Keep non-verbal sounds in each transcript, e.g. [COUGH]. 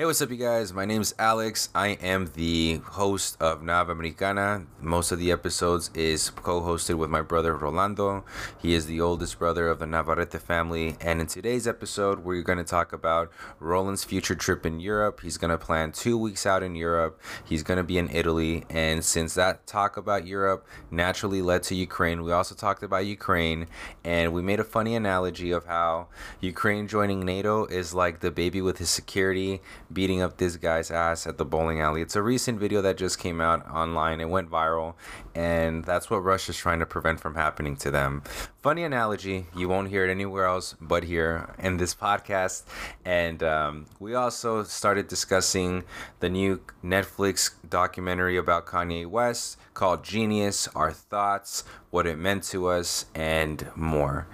Hey, what's up, you guys? My name is Alex. I am the host of Nava Americana. Most of the episodes is co-hosted with my brother Rolando. He is the oldest brother of the Navarrete family, and in today's episode, we're going to talk about Roland's future trip in Europe. He's going to plan two weeks out in Europe. He's going to be in Italy, and since that talk about Europe naturally led to Ukraine, we also talked about Ukraine, and we made a funny analogy of how Ukraine joining NATO is like the baby with his security beating up this guy's ass at the bowling alley. It's a recent video that just came out online. It went viral, and that's what Russia's trying to prevent from happening to them. Funny analogy. You won't hear it anywhere else but here in this podcast. And um, we also started discussing the new Netflix documentary about Kanye West called Jeen-Yuhs, our thoughts, what it meant to us, and more.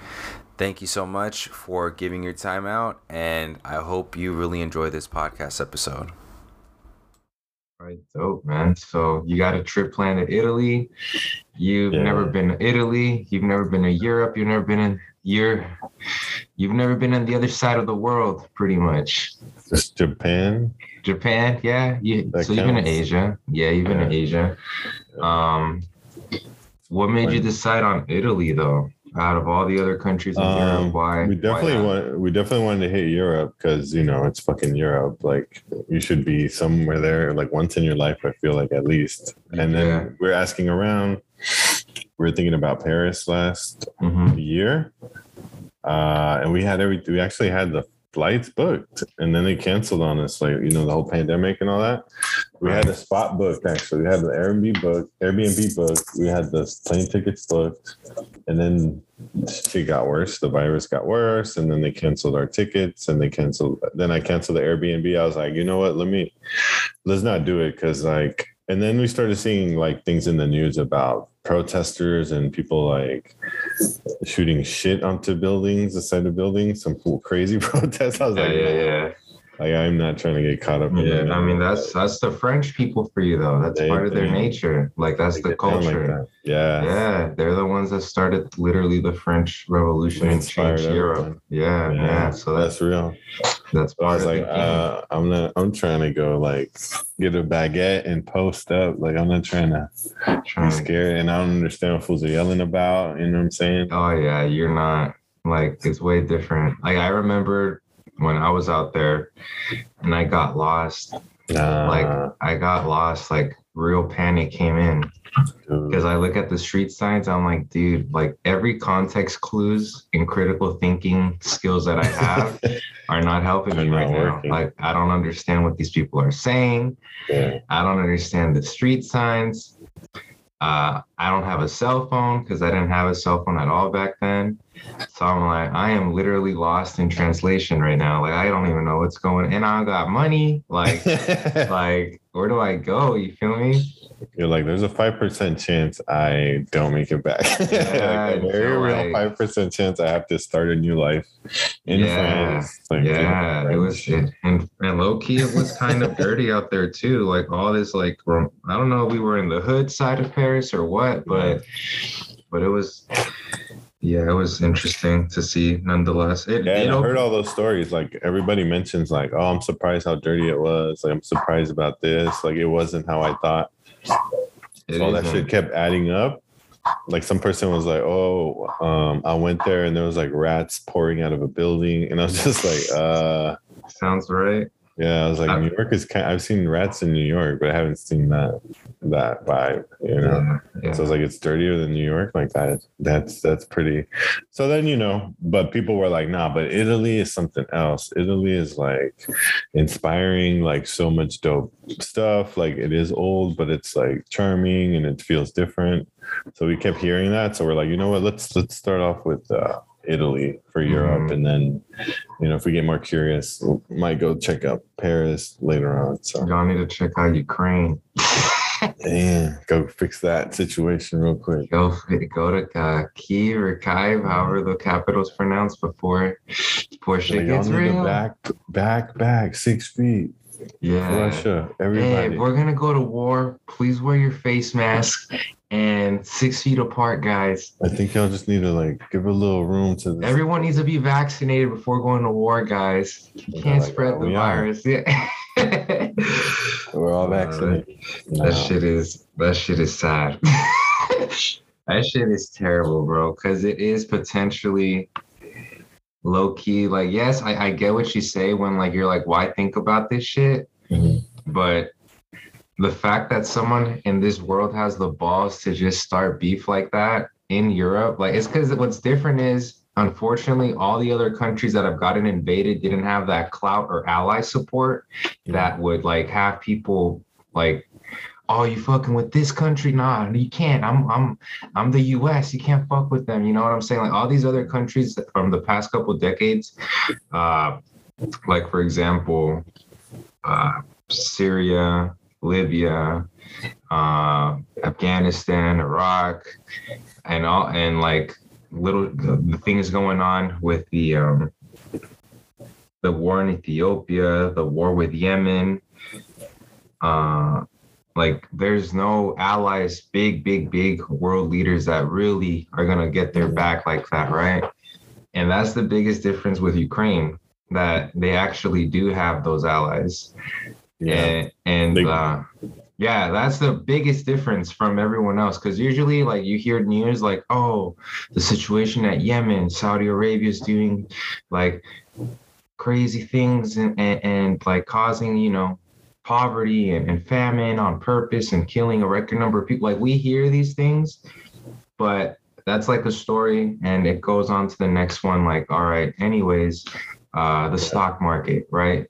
Thank you so much for giving your time out, and I hope you really enjoy this podcast episode. All right, dope, man. So you got a trip planned to Italy. You've Yeah. never been to Italy. You've never been to Europe. You've never been in you're you've never been on the other side of the world, pretty much. Just Japan. Japan, yeah. You, That so you've been to. Asia. Yeah, you've been to Asia. Um, what made you decide on Italy though? Out of all the other countries in Um, Europe, why? we definitely that? want. We definitely wanted to hit Europe because you know it's fucking Europe. Like you should be somewhere there, like once in your life. I feel like at least. And then Yeah. we're asking around. We are thinking about Paris last Mhm. year, uh, and we had every. We actually had the flights booked, and then they canceled on us. Like you know the whole pandemic and all that. We had the spot booked actually. We had the Airbnb booked, Airbnb booked. We had the plane tickets booked, and then it got worse. The virus got worse, and then they canceled our tickets, and they canceled. Then I canceled the Airbnb. I was like, you know what? Let me let's not do it because like. And then we started seeing like things in the news about protesters and people like shooting shit onto buildings, the side of buildings, some cool, crazy [LAUGHS] protests. I was Yeah, like, yeah, yeah. Like I'm not trying to get caught up. in Yeah, that. I mean that's that's the French people for you though. That's They- part of their nature. Like that's the down like culture. that. yeah. yeah, they're the ones that started literally the French Revolution and changed Europe. everyone. Yeah, yeah. So that's that's real. that's So I was like, uh, I'm not. I'm trying to go like get a baguette and post up. Like I'm not trying to be Trying to- scared, and I don't understand what fools are yelling about. You know what I'm saying? Oh yeah, you're not like it's way different. Like I remember when I was out there and I got lost. Nah, Like I got lost. Like real panic came in. because I look at the street signs, I'm like, dude, like every context clues and critical thinking skills that I have [LAUGHS] are not helping me right not now. Like I don't understand what these people are saying. Yeah. I don't understand the street signs. Uh, I don't have a cell phone because I didn't have a cell phone at all back then. So I'm like, I am literally lost in translation right now. Like I don't even know what's going. And I got money. Like, [LAUGHS] like where do I go? You feel me? You're like, there's a five percent chance I don't make it back. Yeah, [LAUGHS] like a very real five percent chance I have to start a new life in Yeah, France. Like, yeah, it was it, and and low key it was kind of dirty out there too. Like all this like I don't know if we were in the hood side of Paris or what, but but it was yeah, it was interesting to see nonetheless. It, Yeah, it and I heard all those stories. Like everybody mentions, like, oh, I'm surprised how dirty it was. Like, I'm surprised about this. Like, it wasn't how I thought. So all that shit kept adding up. Like some person was like, "Oh, um, I went there and there was like rats pouring out of a building," and I was just like, "Uh, sounds right. Yeah." I was like, I- "New York is kind. I've seen rats in New York, but I haven't seen that that vibe." You know. Yeah, yeah. So it's like it's dirtier than New York, like that. That's that's pretty. So then you know, but people were like, nah, but Italy is something else. Italy is like inspiring, like so much dope stuff. Like it is old, but it's like charming and it feels different. So we kept hearing that. So we're like, you know what? Let's let's start off with uh, Italy for Europe, Mhm. and then you know if we get more curious, we might go check out Paris later on. So Y'all need to check out Ukraine. damn, [LAUGHS] go fix that situation real quick. Go go to uh, Kiev or Kiev, however the capital's pronounced before before shit gets real. back, back, back, six feet. yeah. Russia, Hey, everybody. if we're gonna go to war, please wear your face mask and six feet apart, guys. I think y'all just need to like give a little room to this. Everyone needs to be vaccinated before going to war, guys. You can't like, spread uh, the are. virus. Yeah. [LAUGHS] We're all Uh, vaccinated. That shit is that shit is sad. [LAUGHS] that shit is terrible, bro. Cause it is potentially low key. Like, yes, I, I get what you say when like you're like, why think about this shit? Mhm. But the fact that someone in this world has the balls to just start beef like that in Europe, like it's because what's different is unfortunately all the other countries that have gotten invaded didn't have that clout or ally support that would like have people like oh you fucking with this country? Nah you can't. I'm i'm i'm the us you can't fuck with them. You know what i'm saying? Like all these other countries from the past couple decades uh like for example uh syria libya uh afghanistan iraq and all and like little the, the things going on with the um the war in Ethiopia, the war with Yemen. Uh, like there's no allies, big, big, big world leaders that really are gonna get their back like that, right? And that's the biggest difference with Ukraine that they actually do have those allies. Yeah. And and Big- uh, yeah, that's the biggest difference from everyone else. Because usually, like you hear news like, "Oh, the situation at Yemen, Saudi Arabia is doing like crazy things and, and, and like causing, you know, poverty and, and famine on purpose and killing a record number of people." Like we hear these things, but that's like a story, and it goes on to the next one. Like, all right, anyways, uh, the stock market, right?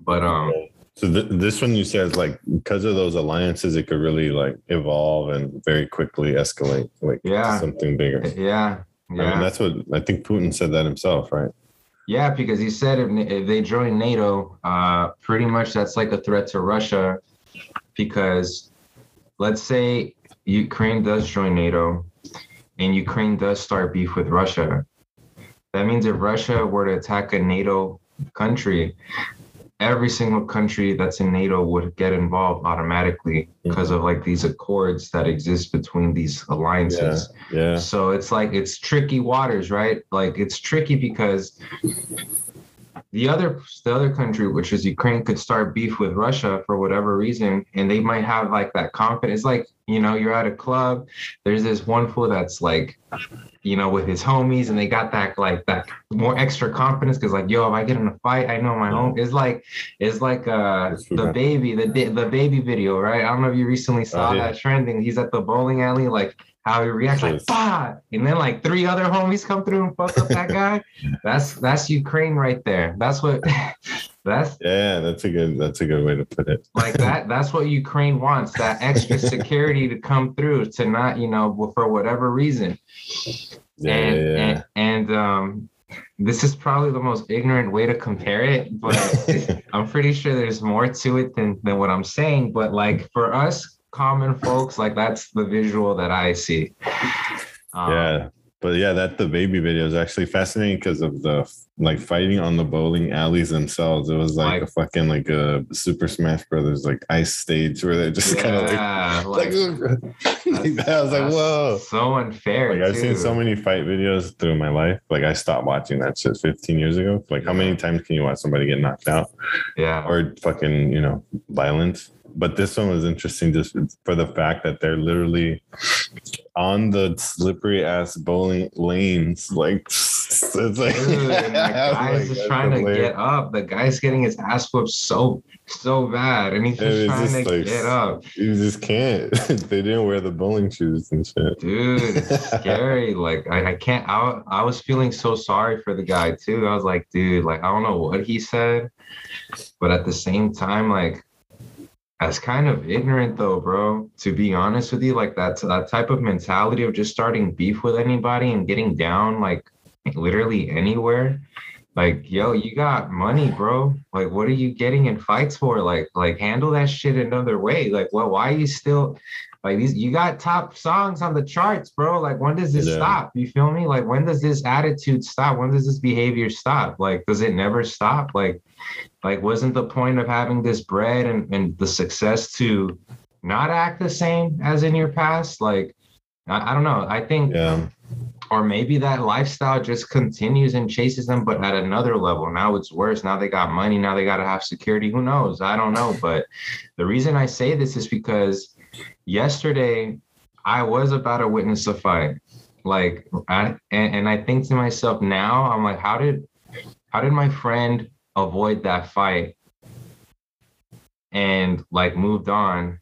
But um. So th- this one you said is like because of those alliances, it could really like evolve and very quickly escalate like Yeah. something bigger. Yeah, I yeah, mean, that's what I think Putin said that himself, right? yeah. Because he said if, if they join NATO, uh, pretty much that's like a threat to Russia. Because let's say Ukraine does join NATO, and Ukraine does start beef with Russia. That means if Russia were to attack a NATO country, every single country that's in NATO would get involved automatically because of like these accords that exist between these alliances. Yeah. So it's like it's tricky waters, right? Like it's tricky because the other the other country, which is Ukraine, could start beef with Russia for whatever reason, and they might have like that confidence. Like you know, you're at a club. There's this one fool that's like, you know, with his homies, and they got that like that more extra confidence because like, yo, if I get in a fight, I know my home. It's like it's like uh the baby, the the baby video, right? I don't know if you recently saw Oh, yeah. that trending. He's at the bowling alley, like how he reacts like bah! and then like three other homies come through and fuck up that guy. [LAUGHS] That's that's Ukraine right there. That's what [LAUGHS] that's Yeah, that's a good that's a good way to put it. like [LAUGHS] that that's what Ukraine wants, that extra security to come through to not, you know, for whatever reason. Yeah, and, yeah, yeah. and and um this is probably the most ignorant way to compare it, but I'm pretty sure there's more to it than than what I'm saying. But like for us common folks, like that's the visual that I see. Um, yeah. But yeah, that the baby video is actually fascinating because of the like fighting on the bowling alleys themselves. It was like, Like- a fucking like a Super Smash Brothers like ice stage where they're just kind of [LAUGHS] like like, [LAUGHS] like. I was like, whoa. so unfair. Like I've seen so many fight videos through my life. Like I stopped watching that shit 15 years ago. Like how many times can you watch somebody get knocked out Yeah, or fucking, you know, violence? But this one was interesting just for the fact that they're literally on the slippery ass bowling lanes. Like [LAUGHS] it's like, Dude, and was [LAUGHS] guy's like, just trying to hilarious. get up. The guy's getting his ass whooped so so bad, and he's just it's trying just to like- get up. You just can't. [LAUGHS] they didn't wear the bowling shoes and shit. Dude, it's scary. Like I, I can't. I, I was feeling so sorry for the guy too. I was like, dude, like I don't know what he said, but at the same time, like that's kind of ignorant though, bro. To be honest with you, like that that type of mentality of just starting beef with anybody and getting down like literally anywhere. Like, yo, you got money, bro. Like, what are you getting in fights for? Like, like handle that shit another way. Like, well, why are you still like these? You got top songs on the charts, bro. Like, when does this Yeah. stop? You feel me? Like, when does this attitude stop? When does this behavior stop? Like, does it never stop? Like, like wasn't the point of having this bread and, and the success to not act the same as in your past? Like, I, I don't know. I think Yeah. or maybe that lifestyle just continues and chases them, but at another level. Now it's worse. Now they got money. Now they got to have security. Who knows? I don't know. But the reason I say this is because yesterday I was about to witness a fight. Like, I, and, and I think to myself now, I'm like, how did, how did my friend avoid that fight and like moved on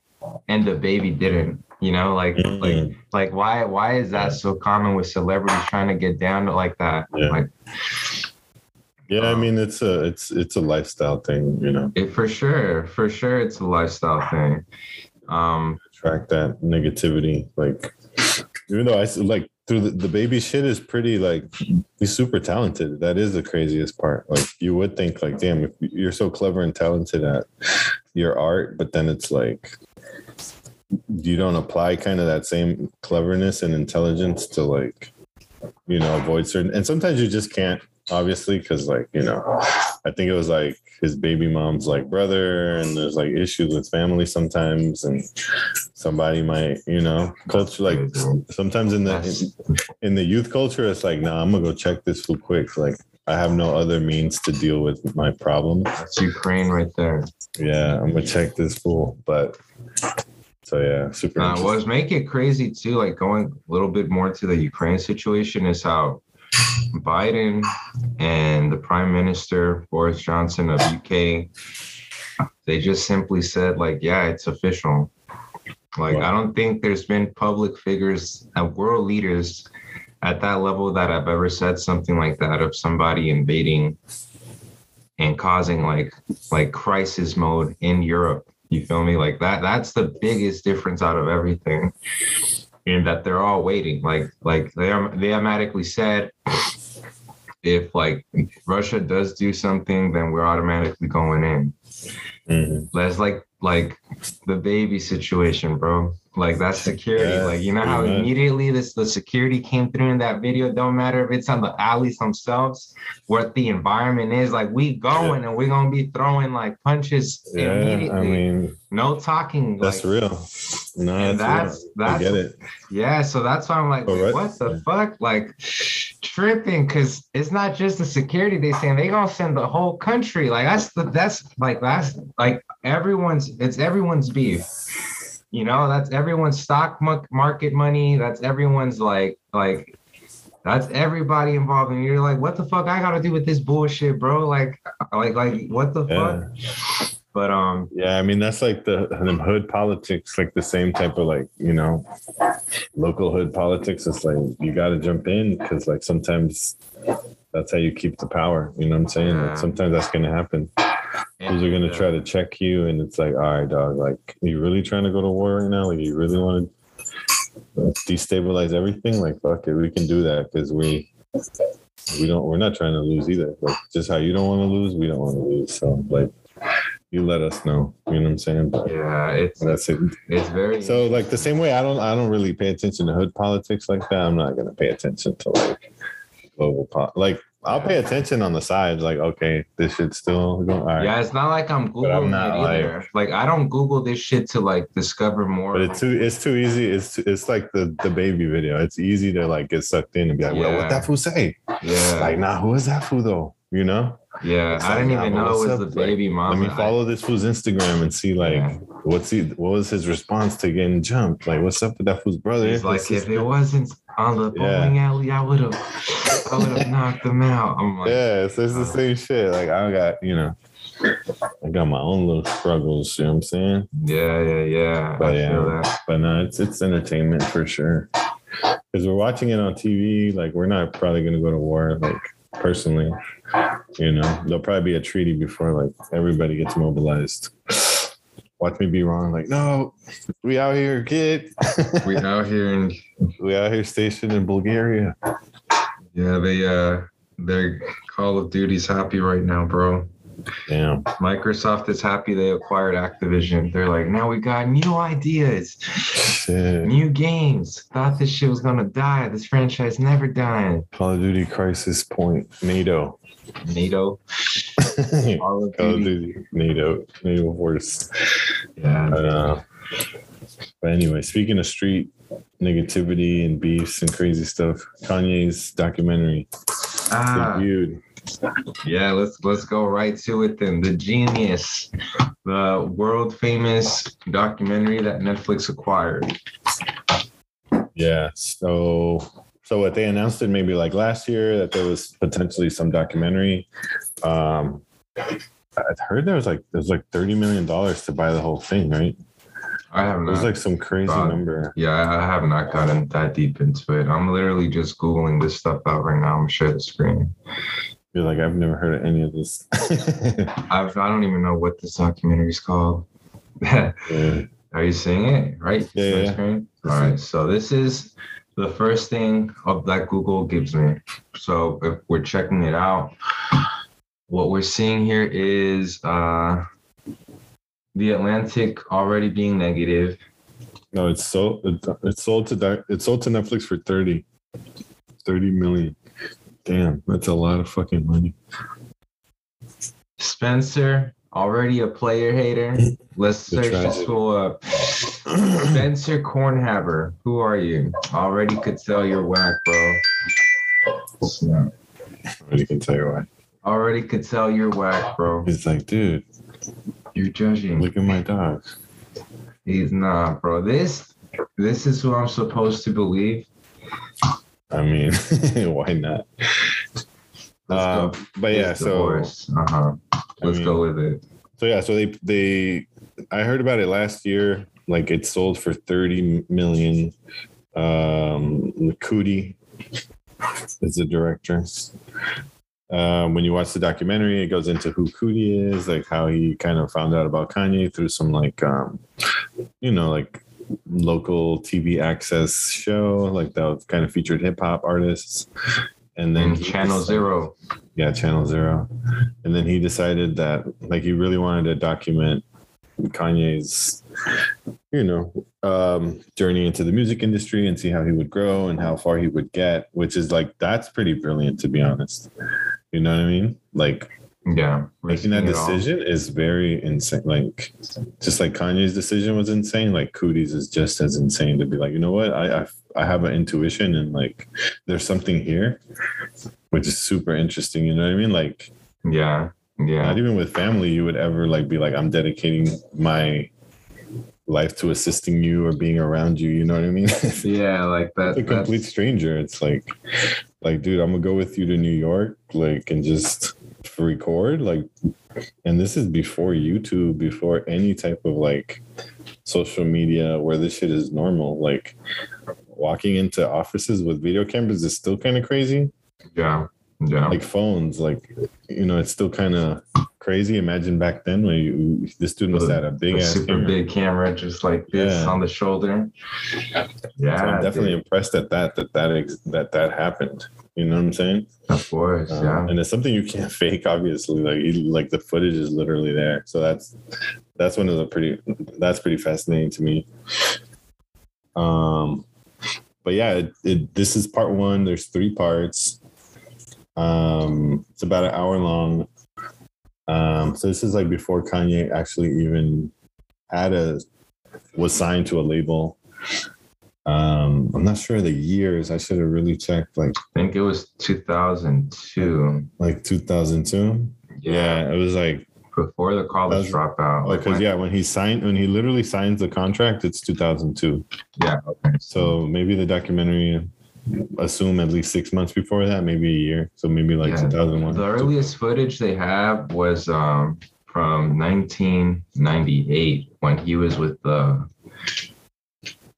and the baby didn't? You know, like Mhm. like like why why is that so common with celebrities trying to get down to like that? Yeah. Like Yeah, I Um, mean it's a it's it's a lifestyle thing, you know. it for sure, for sure it's a lifestyle thing. Um That negativity. Like even though I like through the, the baby shit is pretty like he's super talented. That is the craziest part. Like you would think like, damn, if you're so clever and talented at your art, but then it's like you don't apply kind of that same cleverness and intelligence to like you know avoid certain and sometimes you just can't obviously because like you know i think it was like his baby mom's like brother and there's like issues with family sometimes and somebody might you know culture like sometimes in the that's- in the youth culture it's like nah i'm gonna go check this food quick like i have no other means to deal with my problem that's Ukraine right there. yeah i'm gonna check this fool but so yeah super Uh, interesting. what's make it crazy too, like going a little bit more to the Ukraine situation, is how Biden and the Prime Minister Boris Johnson of UK, they just simply said like, yeah, it's official. Like I don't think there's been public figures, uh, world leaders at that level that I've ever said something like that of somebody invading and causing like like crisis mode in Europe. You feel me? Like that that's the biggest difference out of everything. And that they're all waiting. Like like they are they automatically said if like Russia does do something, then we're automatically going in. Mhm. That's like like the baby situation, bro. Like that's security. Yeah, like you know how much. immediately this the security came through in that video. Don't matter if it's on the alleys themselves, what the environment is. Like we going and we're gonna be throwing like punches yeah immediately. i mean no talking. that's like, real no And that's, that's real. i that's get it yeah. So that's why I'm like, Oh, right. what the Yeah. fuck? Like tripping because it's not just the security they saying they gonna send the whole country. Like that's the that's like that's like everyone's it's everyone's beef. You know, that's everyone's stock market money. That's everyone's like like that's everybody involved. And you're like, what the fuck I gotta do with this bullshit, bro? Like like like what the Yeah. fuck? But um Yeah, I mean that's like the hood politics, like the same type of like you know, local hood politics. It's like you got to jump in because like sometimes that's how you keep the power. You know what I'm saying? Like sometimes that's gonna happen. Who's are gonna yeah. try to check you, and it's like, all right, dog. Like, are you really trying to go to war right now? Like, you really want to destabilize everything? Like, fuck it, we can do that because we we don't. We're not trying to lose either. Like, just how you don't want to lose, we don't want to lose. So like. You let us know. You know what I'm saying? But Yeah, it's that's it. it's very So like the same way I don't I don't really pay attention to hood politics like that. I'm not gonna pay attention to like global po- like I'll pay attention on the sides, like, okay, this shit's still going all right. Yeah, it's not like I'm I'm googling not, it either. Like, I don't Google this shit to like discover more. But it's too it's too easy. It's it's like the the baby video. It's easy to like get sucked in and be like, well, what that fool say? yeah, Like, nah, who is that fool though? You know? yeah. It's I didn't even know it was the baby Let mama. me follow this fool's Instagram and see like Yeah. what's he what was his response to getting jumped? Like, what's up with that fool's brother? He's like, His if it wasn't on the Yeah. bowling alley, I would have, I would have knocked him out. I'm like, yeah, so it's the uh, same shit. Like I got, you know, I got my own little struggles, you know what I'm saying? yeah, yeah, yeah. But I yeah. feel that. But no, it's it's entertainment for sure. Because we're watching it on TV, like we're not probably gonna go to war, like personally. You know, there'll probably be a treaty before like everybody gets mobilized. [SIGHS] Watch me be wrong, like, no, we out here, kid. We [LAUGHS] out here and we out here stationed in Bulgaria. yeah, they uh, their Call of Duty's happy right now, bro. Damn. Microsoft is happy they acquired Activision. They're like, now we got new ideas. Shit. New games. Thought this shit was gonna die. This franchise never dying. Call of Duty Crisis Point, NATO. NATO. [LAUGHS] Call of. Duty, NATO, NATO force. Yeah. But, uh, But anyway, speaking of street negativity and beefs and crazy stuff, Kanye's documentary Ah, debuted. Yeah. Let's let's go right to it then. The Jeen-Yuhs, the world famous documentary that Netflix acquired. Yeah. So so what they announced it maybe like last year that there was potentially some documentary. Um I heard there was like there was like thirty million dollars to buy the whole thing, right? I have It was like some crazy God. number. yeah, I have not gotten that deep into it. I'm literally just googling this stuff out right now. I'm share the screen. You're like, I've never heard of any of this. [LAUGHS] I've, I don't even know what this documentary is called. [LAUGHS] Are you seeing it? Right? Yeah, yeah. All right. So this is the first thing of that Google gives me. So if we're checking it out, what we're seeing here is uh, the Atlantic already being negative. No, it's sold. It's, sold to it's sold to Netflix for 30, 30 million. Damn, that's a lot of fucking money. Spencer already a player hater. [LAUGHS] Let's search this fool up. Spencer Kornhaber, who are you? Already could tell you're whack, bro. You can tell you why. Already could tell you're whack, bro. He's like, dude, You're judging. look at my dog. He's not, bro. This, this is who I'm supposed to believe. I mean, [LAUGHS] why not? Um, but yeah, It's so divorce. uh huh. Let's mean- go with it. so yeah, so they they I heard about it last year. Like it sold for 30 million. Um Coodie is the director. Um, when you watch the documentary, it goes into who Coodie is, like how he kind of found out about Kanye through some like um, you know, like local TV access show, like that kind of featured hip hop artists. And then And Channel decided- Zero. yeah, Channel Zero. And then he decided that like he really wanted to document Kanye's, you know, um, journey into the music industry and see how he would grow and how far he would get, which is like that's pretty brilliant to be honest. You know what I mean? Like Yeah. making that decision is very insane. Like just like Kanye's decision was insane, like Coodie's is just as insane to be like, you know what? I I, I have an intuition and like there's something here, which is super interesting. You know what I mean? Like Yeah. Yeah. not even with family you would ever like be like i'm dedicating my life to assisting you or being around you you know what i mean [LAUGHS] Yeah. Like that. a complete stranger it's like like dude i'm gonna go with you to new york like and just record like and this is before youtube before any type of like social media where this shit is normal like walking into offices with video cameras is still kind of crazy Yeah. Yeah. like phones like you know it's still kind of crazy imagine back then when you this must have had a big super camera. big camera just like this Yeah. on the shoulder. Yeah, so i'm definitely dude. impressed at that that that ex- that that happened you know what i'm saying? Of course. Uh, yeah, and it's something you can't [LAUGHS] fake obviously. Like you, like the footage is literally there. So that's that's one of the pretty that's pretty fascinating to me. Um but yeah it, it, this is part one. There's three parts. Um it's about an hour long. Um so this is like before kanye actually even had a was signed to a label um i'm not sure the years i should have really checked like I think it was 2002. like 2002 yeah it was like before the college dropout. Like, because yeah when he signed when he literally signs the contract it's 2002 yeah. Okay. so maybe the documentary assume at least six months before that maybe a year so maybe like Yeah, 2001 the earliest footage they have was um, from 1998 when he was with the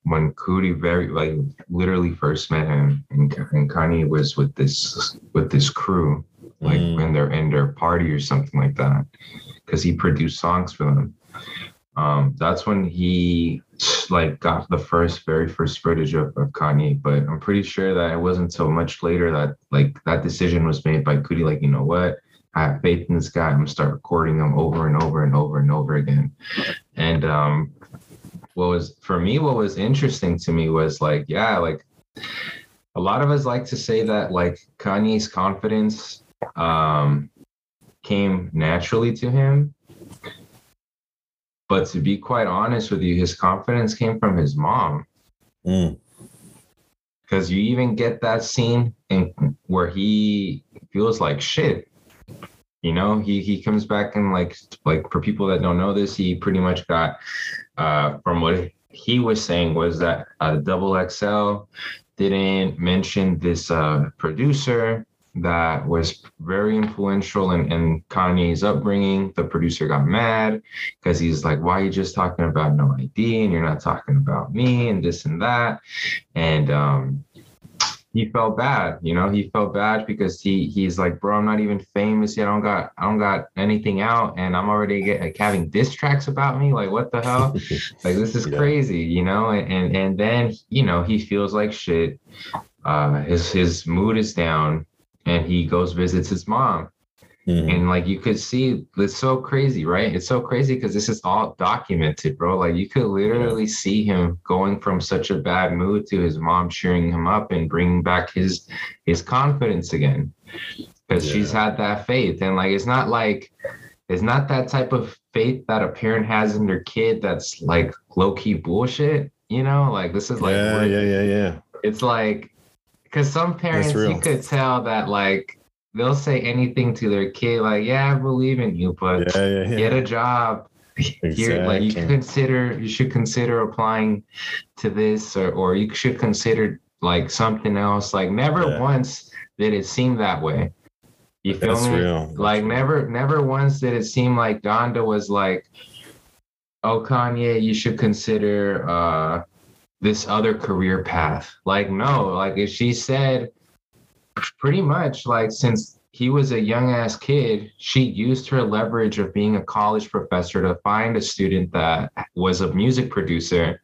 when Coodie very like literally first met him and, and Kanye was with this with this crew like Mm. they're in their party or something like that because he produced songs for them. Um that's when he like got the first very first footage of, of kanye but i'm pretty sure that it wasn't until much later that like that decision was made by Coodie, like you know what? I have faith in this guy i'm gonna start recording them over and over and over and over again. And um what was for me what was interesting to me was like yeah like a lot of us like to say that like kanye's confidence um came naturally to him but to be quite honest with you, his confidence came from his mom. Mm. Because you even get that scene in where he feels like shit. You know, he he comes back and like like for people that don't know this, he pretty much got uh from what he was saying was that uh, Double XL didn't mention this uh, producer that was very influential in, in Kanye's upbringing. The producer got mad because he's like, why are you just talking about No I.D. and you're not talking about me and this and that? And um, he felt bad, you know, he felt bad because he he's like, bro, I'm not even famous yet. I don't got I don't got anything out and I'm already get, like, having diss tracks about me. Like, what the hell? [LAUGHS] like this is Yeah. crazy, you know? And, and and then, you know, he feels like shit. Uh his his mood is down and he goes visits his mom Mhm. and like you could see it's so crazy right? It's so crazy because this is all documented bro. Like you could literally see him going from such a bad mood to his mom cheering him up and bringing back his his confidence again. Because she's had that faith. And like it's not like it's not that type of faith that a parent has in their kid that's like low-key bullshit you know? Like this is like yeah, yeah, yeah, yeah. it's like because some parents you could tell that like they'll say anything to their kid like yeah i believe in you but Yeah, yeah, yeah. get a job. [LAUGHS] Here like you consider you should consider applying to this or, or you should consider like something else. Like never once did it seem that way. You feel That's me? real. like never never once did it seem like donda was like oh kanye you should consider uh this other career path. Like no like if she said pretty much like since he was a young ass kid she used her leverage of being a college professor to find a student that was a music producer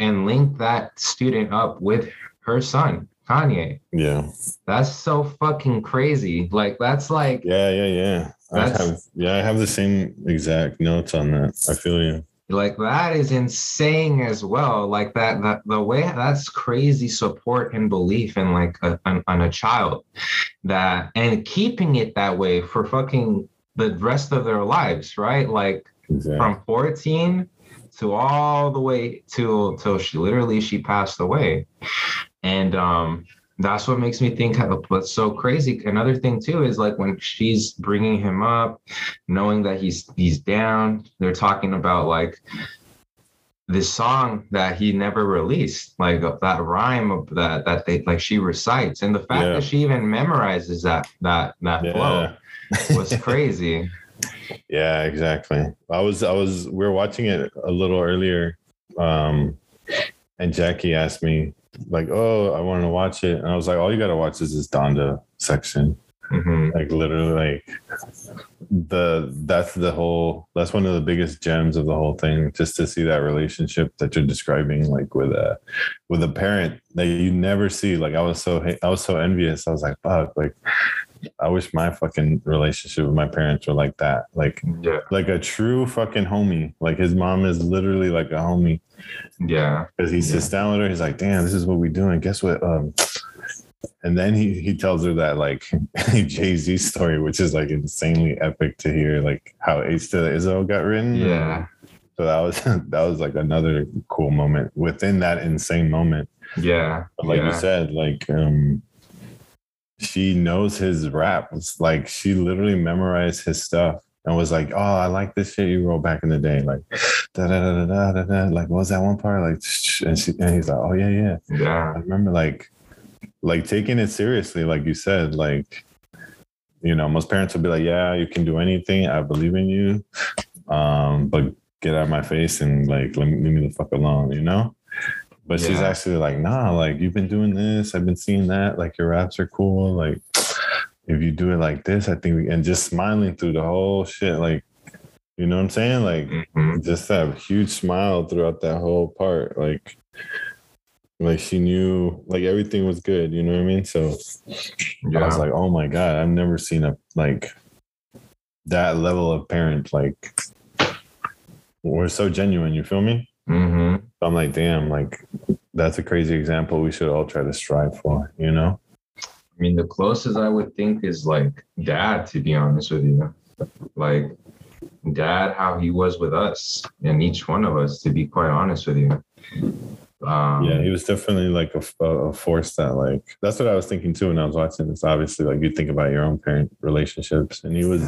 and link that student up with her son kanye Yeah, that's so fucking crazy like that's like yeah, yeah, yeah. I have, yeah, I have the same exact notes on that. I feel you. Like that is insane as well. Like that, that the way that's crazy support and belief in like a, on, on a child. That and keeping it that way for fucking the rest of their lives right? Like Exactly. from 14 to all the way to till she literally she passed away. And um that's what makes me think of what's so crazy another thing too is like when she's bringing him up knowing that he's he's down they're talking about like this song that he never released like that rhyme of that that they like she recites and the fact Yeah. that she even memorizes that that that flow was [LAUGHS] crazy Yeah, exactly. I was I was we were watching it a little earlier, um, and Jackie asked me like, "Oh, I want to watch it," and I was like, "All you gotta watch is this Donda section." Mhm. Like literally, like the that's the whole that's one of the biggest gems of the whole thing. Just to see that relationship that you're describing, like with a with a parent that you never see. Like I was so I was so envious. I was like, "Fuck!" Like I wish my fucking relationship with my parents were like that. Like yeah like a true fucking homie. Like his mom is literally like a homie yeah because he sits down with her. He's like, "Damn, this is what we doing." Guess what? Um, and then he he tells her that like [LAUGHS] Jay Z story, which is like insanely epic to hear, like how H to the Izzo got written. yeah So that was [LAUGHS] that was like another cool moment within that insane moment. yeah But like yeah. you said, like um she knows his raps. Like she literally memorized his stuff and was like, Oh, I like this shit you wrote back in the day. Like da da da da da da. Like what was that one part? Like and she and he's like, Oh yeah, yeah. yeah I remember like like taking it seriously, like you said, like you know, most parents would be like, Yeah, you can do anything, I believe in you. Um, but get out of my face and like let me leave me the fuck alone, you know? But she's actually like, nah, like you've been doing this, I've been seeing that, like your raps are cool. Like if you do it like this, I think we and just smiling through the whole shit, like you know what I'm saying? Like Mhm. just that huge smile throughout that whole part. Like like she knew like everything was good, you know what I mean? So I was like, oh my God, I've never seen a like that level of parent like we're so genuine, you feel me? Hmm I'm like, damn, like that's a crazy example we should all try to strive for, you know? I mean, the closest I would think is like dad, to be honest with you. Like dad how he was with us and each one of us. To be quite honest with you. Um, yeah, he was definitely like a, a force that like that's what I was thinking too when I was watching this. Obviously, like you think about your own parent relationships, and he was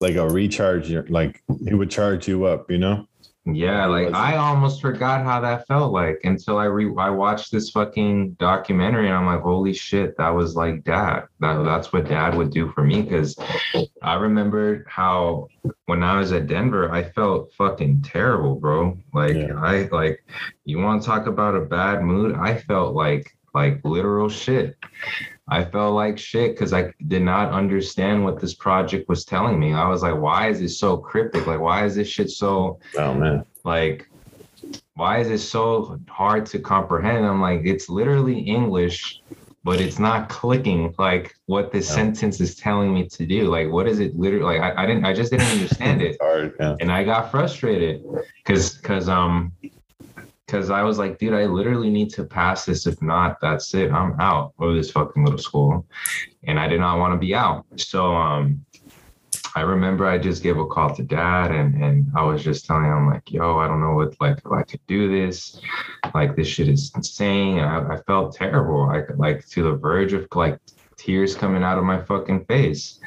like a recharge. Like he would charge you up, you know. Yeah, like I almost forgot how that felt like until I re I watched this fucking documentary and I'm like, holy shit, that was like dad. That that's what dad would do for me. Cause I remember how when I was at Denver, I felt fucking terrible, bro. Like yeah. I like you want to talk about a bad mood? I felt like like literal shit. I felt like shit because I did not understand what this project was telling me. I was like, why is it so cryptic? Like, why is this shit so oh man like why is it so hard to comprehend? I'm like, it's literally English, but it's not clicking like what this yeah. sentence is telling me to do. Like, what is it literally like? I, I didn't I just didn't [LAUGHS] understand it. hard, yeah. And I got frustrated because because um because I was like, dude, I literally need to pass this. If not, that's it. I'm out of this fucking little school. And I did not want to be out. So um I remember I just gave a call to dad and and I was just telling him like, yo, I don't know what like if I could do this. Like this shit is insane. I, I felt terrible. I could like to the verge of like tears coming out of my fucking face.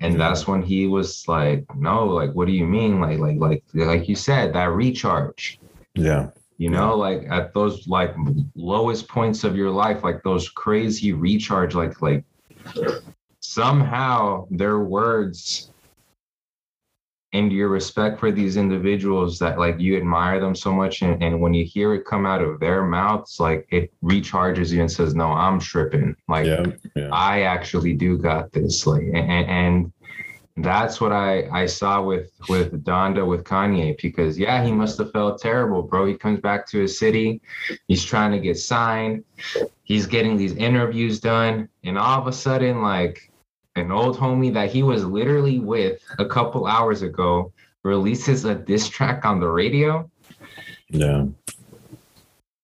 And that's when he was like, no, like, what do you mean? Like, like, like, like you said, that recharge. Yeah you know like at those like lowest points of your life like those crazy recharge like like somehow their words and your respect for these individuals that like you admire them so much and, and when you hear it come out of their mouths like it recharges you and says no i'm tripping like yeah, yeah. i actually do got this like and, and that's what I I saw with with Donda with Kanye because yeah he must have felt terrible bro. He comes back to his city. He's trying to get signed. He's getting these interviews done. And all of a sudden like an old homie that he was literally with a couple hours ago releases a diss track on the radio. Yeah.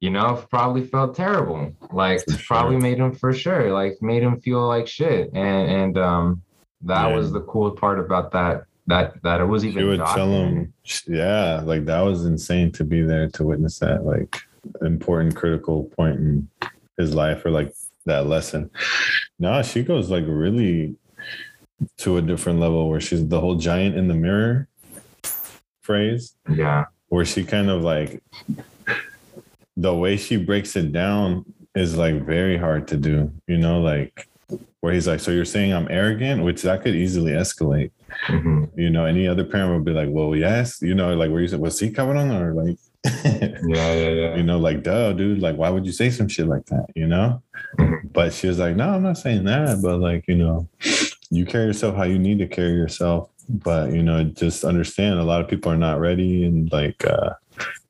You know probably felt terrible. Like sure. probably made him for sure like made him feel like shit. And and um that yeah. was the cool part about that. That that it was even. She would tell him, yeah, like that was insane to be there to witness that like important critical point in his life or like that lesson. No, she goes like really to a different level where she's the whole giant in the mirror phrase. Yeah. Where she kind of like the way she breaks it down is like very hard to do, you know, like where he's like, "So you're saying I'm arrogant?" Which that could easily escalate. Mm-hmm. You know, any other parent would be like, "Well, yes." You know, like where you said, "Was he coming on?" Or like, [LAUGHS] yeah, yeah, yeah. You know, like, duh, dude. Like, why would you say some shit like that? You know. Mm-hmm. But she was like, "No, I'm not saying that." But like, you know, you carry yourself how you need to carry yourself. But you know, just understand a lot of people are not ready, and like, uh,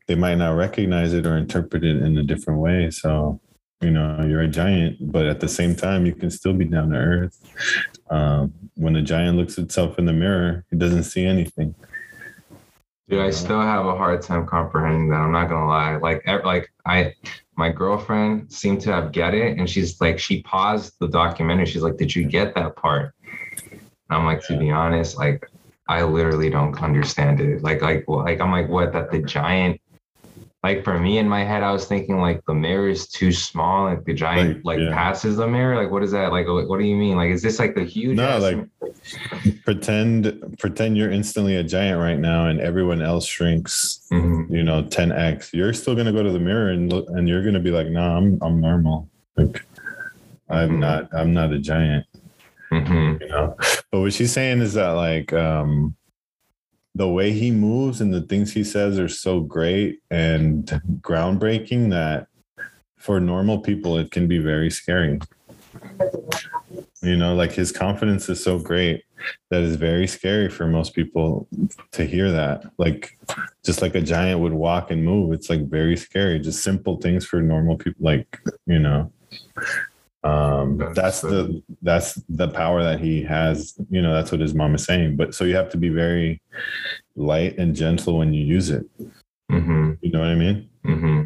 they might not recognize it or interpret it in a different way. So you know you're a giant but at the same time you can still be down to earth. Um, when the giant looks itself in the mirror he doesn't see anything. Dude i still have a hard time comprehending that. I'm not gonna lie. Like like i my girlfriend seemed to have get it and she's like she paused the documentary. She's like did you get that part? And i'm like to be honest like i literally don't understand it. Like like like i'm like what that the giant like for me in my head, I was thinking like the mirror is too small. Like the giant like, like yeah. passes the mirror. Like what is that? Like what do you mean? Like is this like the huge? No, like pretend pretend you're instantly a giant right now, and everyone else shrinks. Mm-hmm. You know, 10x. You're still gonna go to the mirror and look, and you're gonna be like, no, nah, I'm I'm normal. Like I'm mm-hmm. not I'm not a giant. Mm-hmm. You know, but what she's saying is that like um the way he moves and the things he says are so great and groundbreaking that for normal people it can be very scary. You know like his confidence is so great that is very scary for most people to hear that. Like just like a giant would walk and move it's like very scary. Just simple things for normal people like you know um that's the that's the power that he has you know that's what his mom is saying but so you have to be very light and gentle when you use it. Mm-hmm. you know what i mean? Mm-hmm.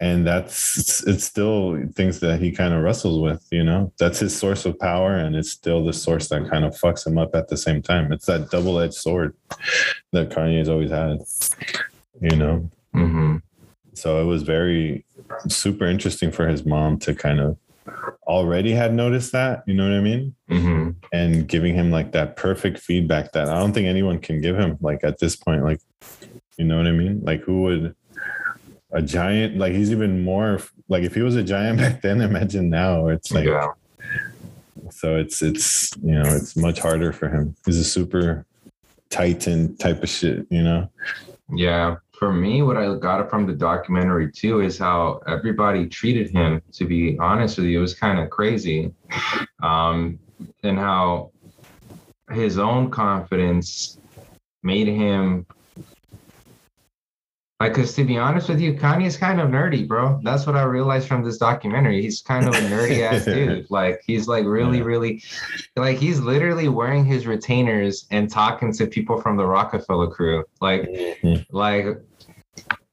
and that's it's, still things that he kind of wrestles with you know? That's his source of power and it's still the source that kind of fucks him up at the same time. It's that double-edged sword that kanye's always had you know? Hmm so it was very super interesting for his mom to kind of already had noticed that you know what i mean? Hmm and giving him like that perfect feedback that i don't think anyone can give him like at this point like you know what i mean? Like who would a giant like he's even more like if he was a giant [LAUGHS] back then imagine now it's like yeah. so it's it's you know it's much harder for him. He's a super titan type of shit you know? Yeah. For me, what I got from the documentary too is how everybody treated him, to be honest with you. It was kind of crazy. Um, and how his own confidence made him like because to be honest with you, Kanye's kind of nerdy, bro. That's what I realized from this documentary. He's kind of a nerdy [LAUGHS] ass dude. Like he's like really, Yeah. really like he's literally wearing his retainers and talking to people from the Roc-A-Fella crew. Like Mhm. like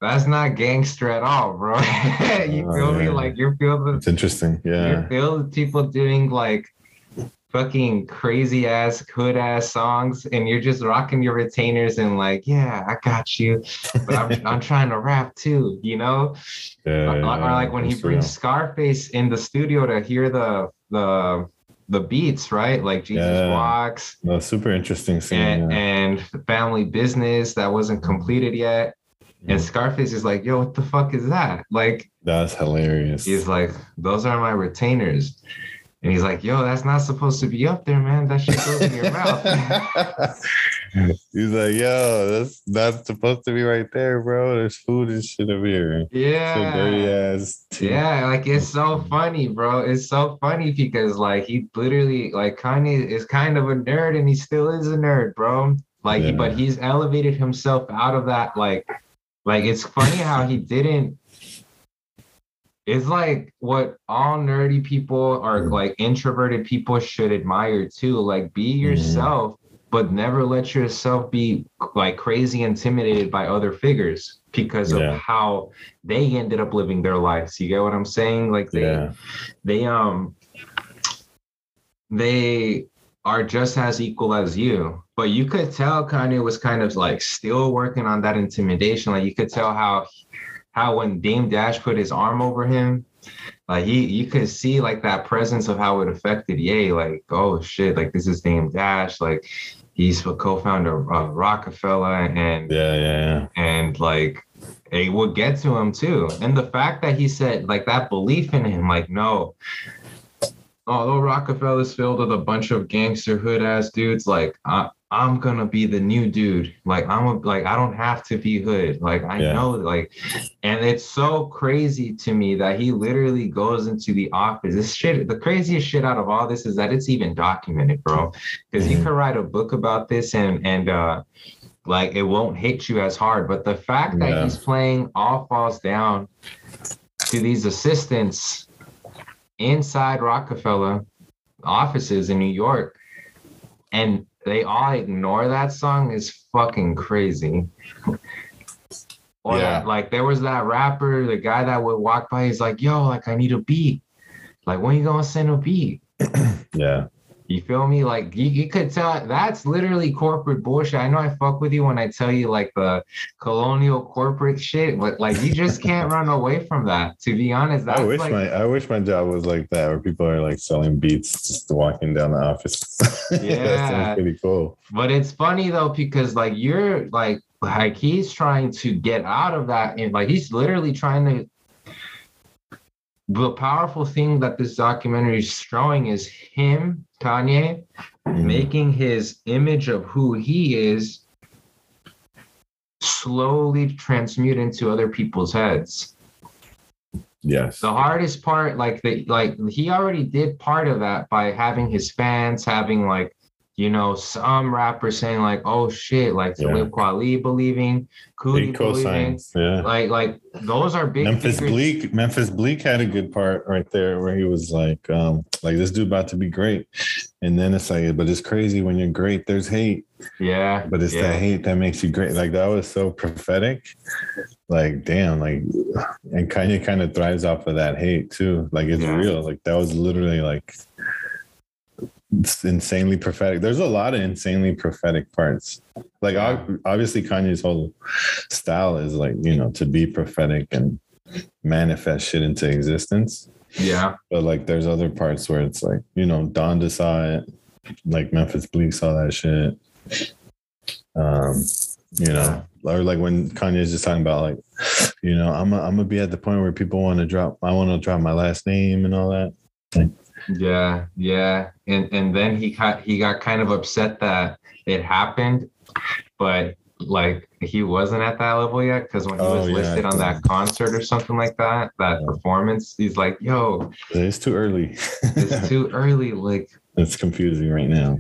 that's not gangster at all, bro. [LAUGHS] you Oh, feel me? yeah. Like you feel the it's interesting Yeah. you feel the people doing like fucking crazy ass hood ass songs and you're just rocking your retainers and like, yeah, I got you. But I'm, [LAUGHS] I'm trying to rap too, you know? yeah, or, yeah, or like when he brings real. Scarface in the studio to hear the the the beats, right? Like Jesus Yeah. Walks no super interesting scene and, yeah. and Family Business that wasn't completed yet. And mm-hmm. Scarface is like, yo, what the fuck is that? Like, that's hilarious he's like, those are my retainers. And he's like, yo, that's not supposed to be up there, man. That shit goes in your mouth. [LAUGHS] He's like, yo, that's not supposed to be right there, bro. There's food and shit over here. Dirty yeah. ass. Yeah, like it's so funny, bro. It's so funny because like he literally like Kanye is kind of a nerd and he still is a nerd, bro. Like Yeah. but he's elevated himself out of that like like it's funny how he didn't it's like what all nerdy people or like introverted people should admire too. Like be yourself, but never let yourself be like crazy intimidated by other figures because Yeah. of how they ended up living their lives. You get what I'm saying? Like they Yeah. they um they are just as equal as you. But you could tell Kanye was kind of like still working on that intimidation. Like you could tell how how when Dame Dash put his arm over him, like he you could see like that presence of how it affected Ye. Like, oh shit, like this is Dame Dash. Like he's a co-founder of Roc-A-Fella and Yeah, yeah, yeah. and like it would get to him too. And the fact that he said like that belief in him, like no, although Roc-A-Fella's filled with a bunch of gangster hood ass dudes, like I, I'm gonna be the new dude. Like I'm a, like I don't have to be hood. Like I Yeah. know like, and it's so crazy to me that he literally goes into the office. This shit, the craziest shit out of all this is that it's even documented, bro. Because you Mhm. could write a book about this and and uh like it won't hit you as hard. But the fact that Yeah. he's playing all falls down to these assistants inside Roc-A-Fella offices in New York, and they all ignore that song is fucking crazy. or Yeah. that, like there was that rapper, the guy that would walk by, he's like, yo, like I need a beat. Like when you gonna send a beat? [CLEARS THROAT] Yeah. You feel me? Like you, you could tell that's literally corporate bullshit. I know I fuck with you when I tell you like the colonial corporate shit, but like you just can't run away from that. To be honest, that's I wish like my I wish my job was like that, where people are like selling beats just walking down the office. [LAUGHS] that Yeah. sounds pretty cool. but it's funny though, because like you're like like he's trying to get out of that and like he's literally trying to the powerful thing that this documentary is showing is him, Kanye, Mhm. making his image of who he is slowly transmute into other people's heads. Yes. The hardest part, like the like he already did part of that by having his fans having like, you know, some rappers saying like, oh shit, like Yeah. Talib Kweli believing, Big believing. Yeah. Like like those are big Memphis figures. Bleek, Memphis Bleek had a good part right there where he was like, um, like this dude about to be great. And then it's like, but it's crazy when you're great, there's hate. Yeah. But it's yeah. that hate that makes you great. Like that was so prophetic. like damn, like and Kanye kind of thrives off of that hate too. Like it's Yeah. real. Like that was literally like insanely prophetic. There's a lot of insanely prophetic parts. Like obviously Kanye's whole style is like, you know, to be prophetic and manifest shit into existence. Yeah. But like there's other parts where it's like, you know, Donda saw it, like Memphis Bleek saw that shit. Um, you know, or like when Kanye's just talking about like, you know, I'm i I'm gonna be at the point where people want to drop I want to drop my last name and all that. Yeah, yeah, and and then he got he got kind of upset that it happened, but like he wasn't at that level yet because when he Oh, was yeah. listed on that concert or something like that, that Yeah. performance, he's like, "Yo, It's too early. it's [LAUGHS] too early," like it's confusing right now.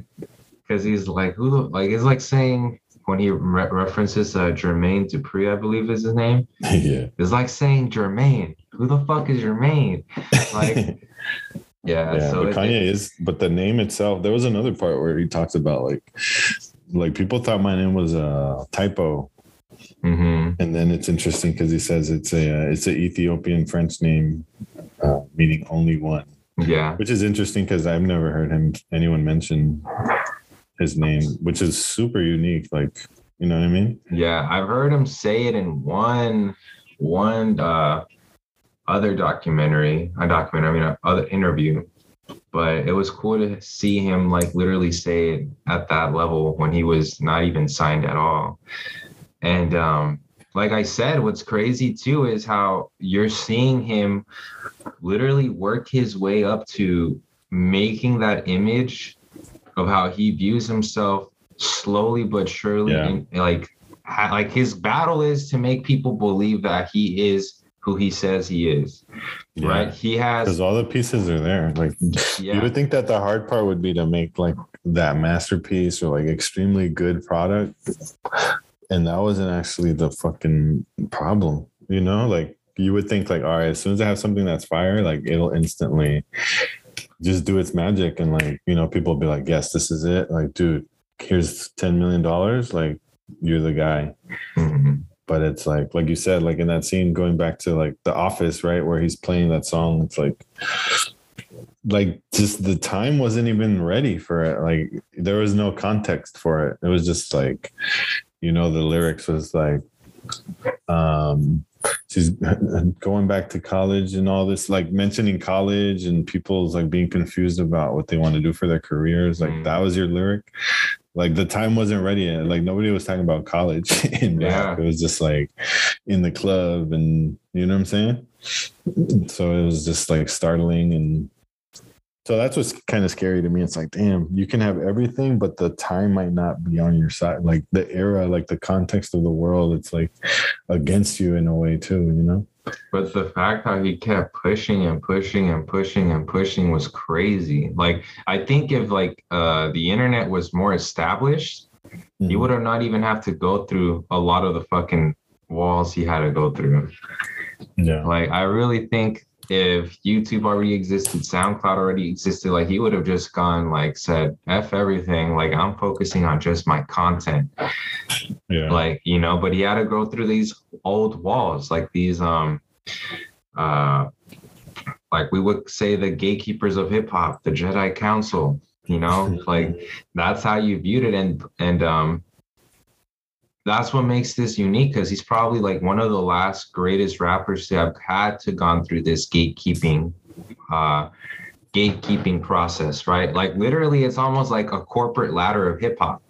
because he's like, "Who the like?" It's like saying when he re- references uh, Jermaine Dupri, I believe is his name. [LAUGHS] yeah. It's like saying Jermaine. Who the fuck is Jermaine? Like, [LAUGHS] yeah. yeah, so but it- Kanye is, but the name itself. There was another part where he talks about like, like people thought my name was a typo, Mhm. and then it's interesting because he says it's a uh, it's an Ethiopian French name, uh, meaning only one, Yeah. which is interesting because I've never heard him anyone mention his name, which is super unique. Like, you know what I mean? Yeah, I've heard him say it in one one uh other documentary, a documentary, I mean, a other interview. But it was cool to see him like literally say it at that level when he was not even signed at all. And um like I said, what's crazy too is how you're seeing him literally work his way up to making that image of how he views himself slowly but surely Yeah. and like like his battle is to make people believe that he is who he says he is right he has Because all the pieces are there. Like, you would think that the hard part would be to make like that masterpiece or like extremely good product. And that wasn't actually the fucking problem, you know? Like you would think like, all right, as soon as I have something that's fire, like it'll instantly just do its magic and like, you know, people will be like, yes, this is it. Like, dude, here's $10 million. Like you're the guy Mhm. But it's like like you said like in that scene going back to like the office right where he's playing that song it's like like just the time wasn't even ready for it like there was no context for it it was just like you know the lyrics was like um she's [LAUGHS] going back to college and all this like mentioning college and people's like being confused about what they want to do for their careers like Mm. that was your lyric like the time wasn't ready yet. Like nobody was talking about college [LAUGHS] in rap. Yeah. it was just like in the club and you know what i'm saying? So it was just like startling and so that's what's kind of scary to me. It's like damn you can have everything but the time might not be on your side. Like the era like the context of the world it's like against you in a way too you know but the fact how he kept pushing and pushing and pushing and pushing was crazy. Like i think if like uh the internet was more established Mm-hmm. he would have not even have to go through a lot of the fucking walls he had to go through. Yeah. Like I really think if YouTube already existed, SoundCloud already existed, like he would have just gone like said, F everything. Like I'm focusing on just my content. yeah Like, you know, but he had to go through these old walls, like these um uh like we would say the gatekeepers of hip hop, the Jedi Council, you know, [LAUGHS] like that's how you viewed it. And and um that's what makes this unique because he's probably like one of the last greatest rappers to have had to gone through this gatekeeping uh gatekeeping process right? Like literally it's almost like a corporate ladder of hip hop.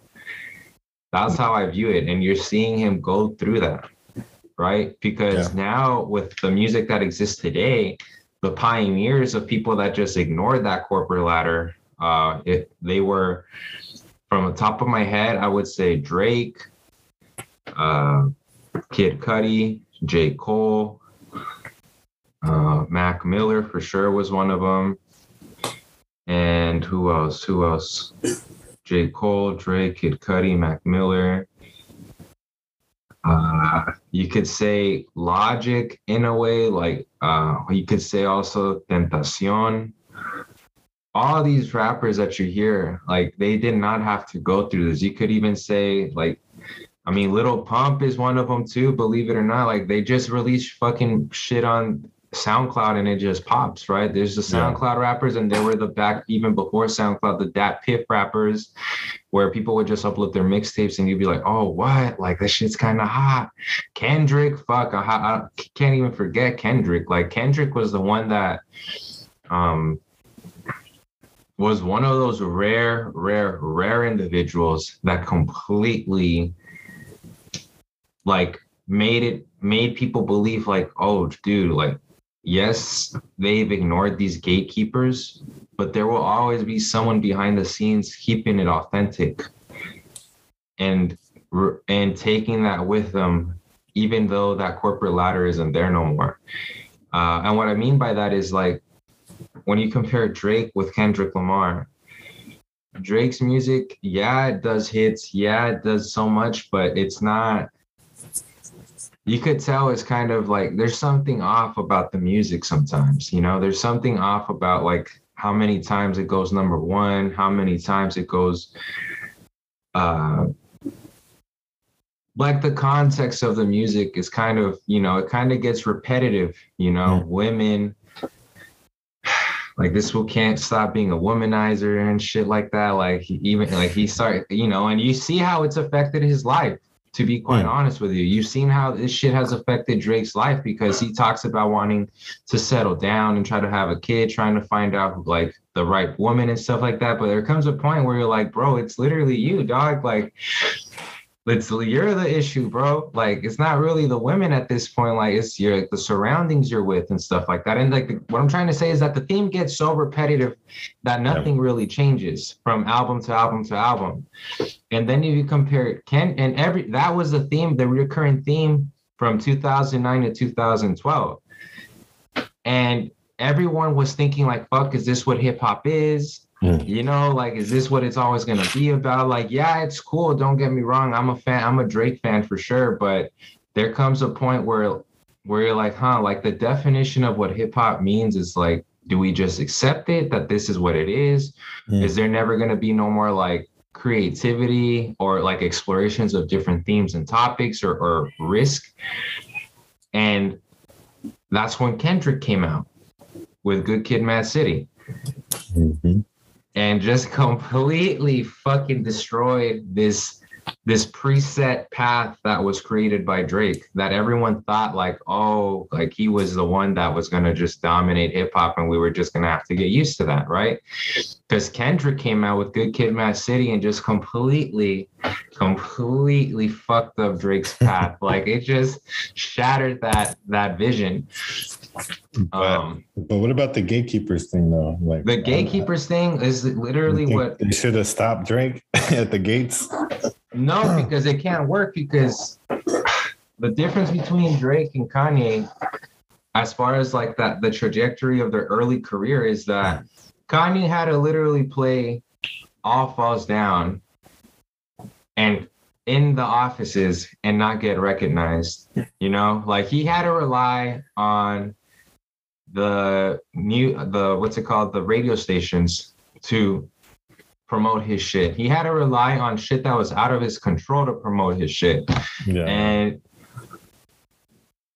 That's how i view it and you're seeing him go through that right? Because Yeah. now with the music that exists today the pioneers of people that just ignored that corporate ladder uh it, they were from the top of my head i would say drake uh, Kid Cudi, J. Cole, uh, Mac Miller for sure was one of them. And who else? Who else? J. Cole, Drake, Kid Cudi, Mac Miller. Uh, you could say Logic in a way, like uh, you could say also Tentacion. All these rappers that you hear, like they did not have to go through this. You could even say like I mean, Lil Pump is one of them too. Believe it or not, like they just released fucking shit on SoundCloud and it just pops, right? There's the Yeah. SoundCloud rappers, and there were the back even before SoundCloud, the Dat Piff rappers, where people would just upload their mixtapes and you'd be like, oh, what? Like this shit's kind of hot. Kendrick, fuck, I, I can't even forget Kendrick. Like Kendrick was the one that, um, was one of those rare, rare, rare individuals that completely like made it made people believe like oh dude like yes they've ignored these gatekeepers but there will always be someone behind the scenes keeping it authentic and and taking that with them even though that corporate ladder isn't there no more. Uh, and what i mean by that is like when you compare drake with kendrick lamar drake's music yeah it does hits yeah it does so much but it's not you could tell it's kind of like there's something off about the music sometimes you know? There's something off about like how many times it goes number one how many times it goes uh like the context of the music is kind of you know it kind of gets repetitive you know? Mm. women [SIGHS] like this fool can't stop being a womanizer and shit like that like he even like he started you know and you see how it's affected his life to be quite Hmm. honest with you. You've seen how this shit has affected Drake's life because he talks about wanting to settle down and try to have a kid, trying to find out like the right woman and stuff like that. But there comes a point where you're like, bro, it's literally you, dog. Like, it's you're the issue, bro. Like, it's not really the women at this point. Like, it's your the surroundings you're with and stuff like that. And like, the, what I'm trying to say is that the theme gets so repetitive that nothing really changes from album to album to album. And then if you compare Ken and every that was the theme, the recurring theme from 2009 to 2012. And everyone was thinking like, fuck, is this what hip hop is? Mm. You know, like, is this what it's always gonna be about? Like, yeah, it's cool. Don't get me wrong. I'm a fan, I'm a Drake fan for sure, but there comes a point where where you're like, huh, like the definition of what hip hop means is like, do we just accept it that this is what it is? Mm. Is there never gonna be no more like creativity or like explorations of different themes and topics or, or risk? And that's when Kendrick came out with Good Kid Mad City Mhm. And just [LAUGHS] completely fucking destroyed this this preset path that was created by Drake that everyone thought like oh like he was the one that was going to just dominate hip hop and we were just going to have to get used to that right? Cuz Kendrick came out with Good Kid Mad City and just completely completely fucked up Drake's path. [LAUGHS] Like it just shattered that that vision. But, um but what about the gatekeepers thing though? Like the gatekeepers thing is literally what they should have stopped Drake [LAUGHS] at the gates. No, because it can't work because the difference between Drake and Kanye, as far as like that the trajectory of their early career is that Kanye had to literally play all falls down and in the offices and not get recognized. You know, like he had to rely on the new the what's it called the radio stations to promote his shit. He had to rely on shit that was out of his control to promote his shit. Yeah. And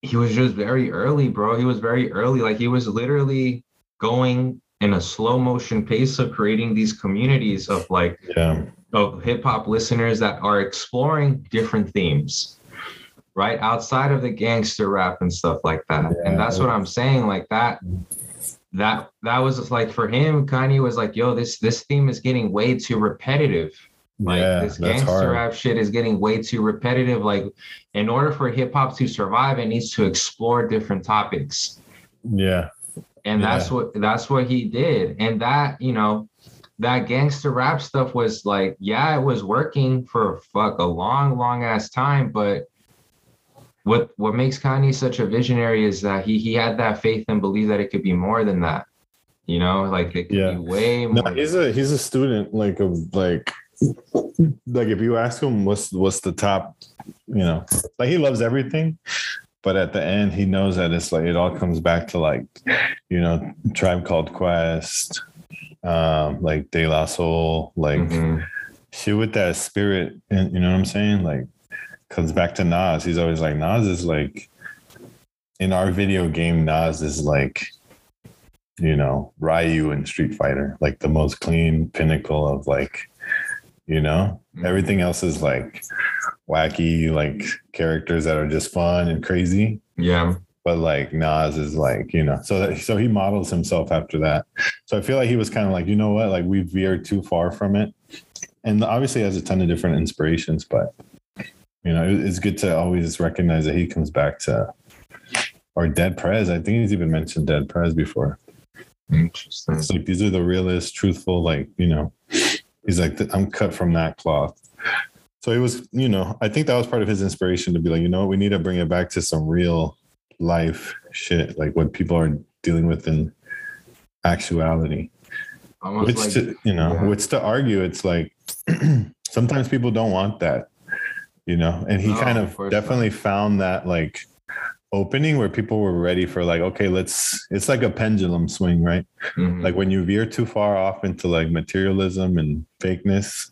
he was just very early, bro. He was very early. Like he was literally going in a slow motion pace of creating these communities of like yeah. of hip hop listeners that are exploring different themes, right? Outside of the gangster rap and stuff like that. Yeah. And that's what I'm saying. Like that, that that was like for him, Kanye was like, yo, this this theme is getting way too repetitive. Like yeah, this gangster rap shit is getting way too repetitive. Like, in order for hip hop to survive, it needs to explore different topics Yeah. and that's what that's what he did and that you know that gangster rap stuff was like yeah it was working for fuck a long long ass time but what what makes kanye such a visionary is that he he had that faith and believe that it could be more than that you know like it could Yeah. be way No, more he's a he's a student like of like like if you ask him what's what's the top, you know, like he loves everything, but at the end he knows that it's like it all comes back to like, you know, tribe called Quest, um, like De La Soul, like Mhm. shit with that spirit, and you know what I'm saying? Like comes back to Nas. He's always like, Nas is like, in our video game, Nas is like, you know, Ryu in Street Fighter, like the most clean pinnacle of like, you know, Mhm. everything else is like wacky, like characters that are just fun and crazy. Yeah. But like Nas is like, you know, so that, so he models himself after that. So I feel like he was kind of like, you know what, like we veered too far from it. And obviously has a ton of different inspirations, but you know, it's good to always recognize that he comes back to or Dead Prez. I think he's even mentioned Dead Prez before. Interesting. It's like these are the realest, truthful, like, you know, he's like, I'm cut from that cloth. So it was, you know, I think that was part of his inspiration to be like, you know, what, we need to bring it back to some real life shit, like what people are dealing with in actuality. Almost Which like to, you know, yeah. which to argue, it's like [CLEARS THROAT] sometimes people don't want that, you know, and he No, kind of of definitely found that like opening where people were ready for like, okay, let's, it's like a pendulum swing, right? Mhm. like when you veer too far off into like materialism and fakeness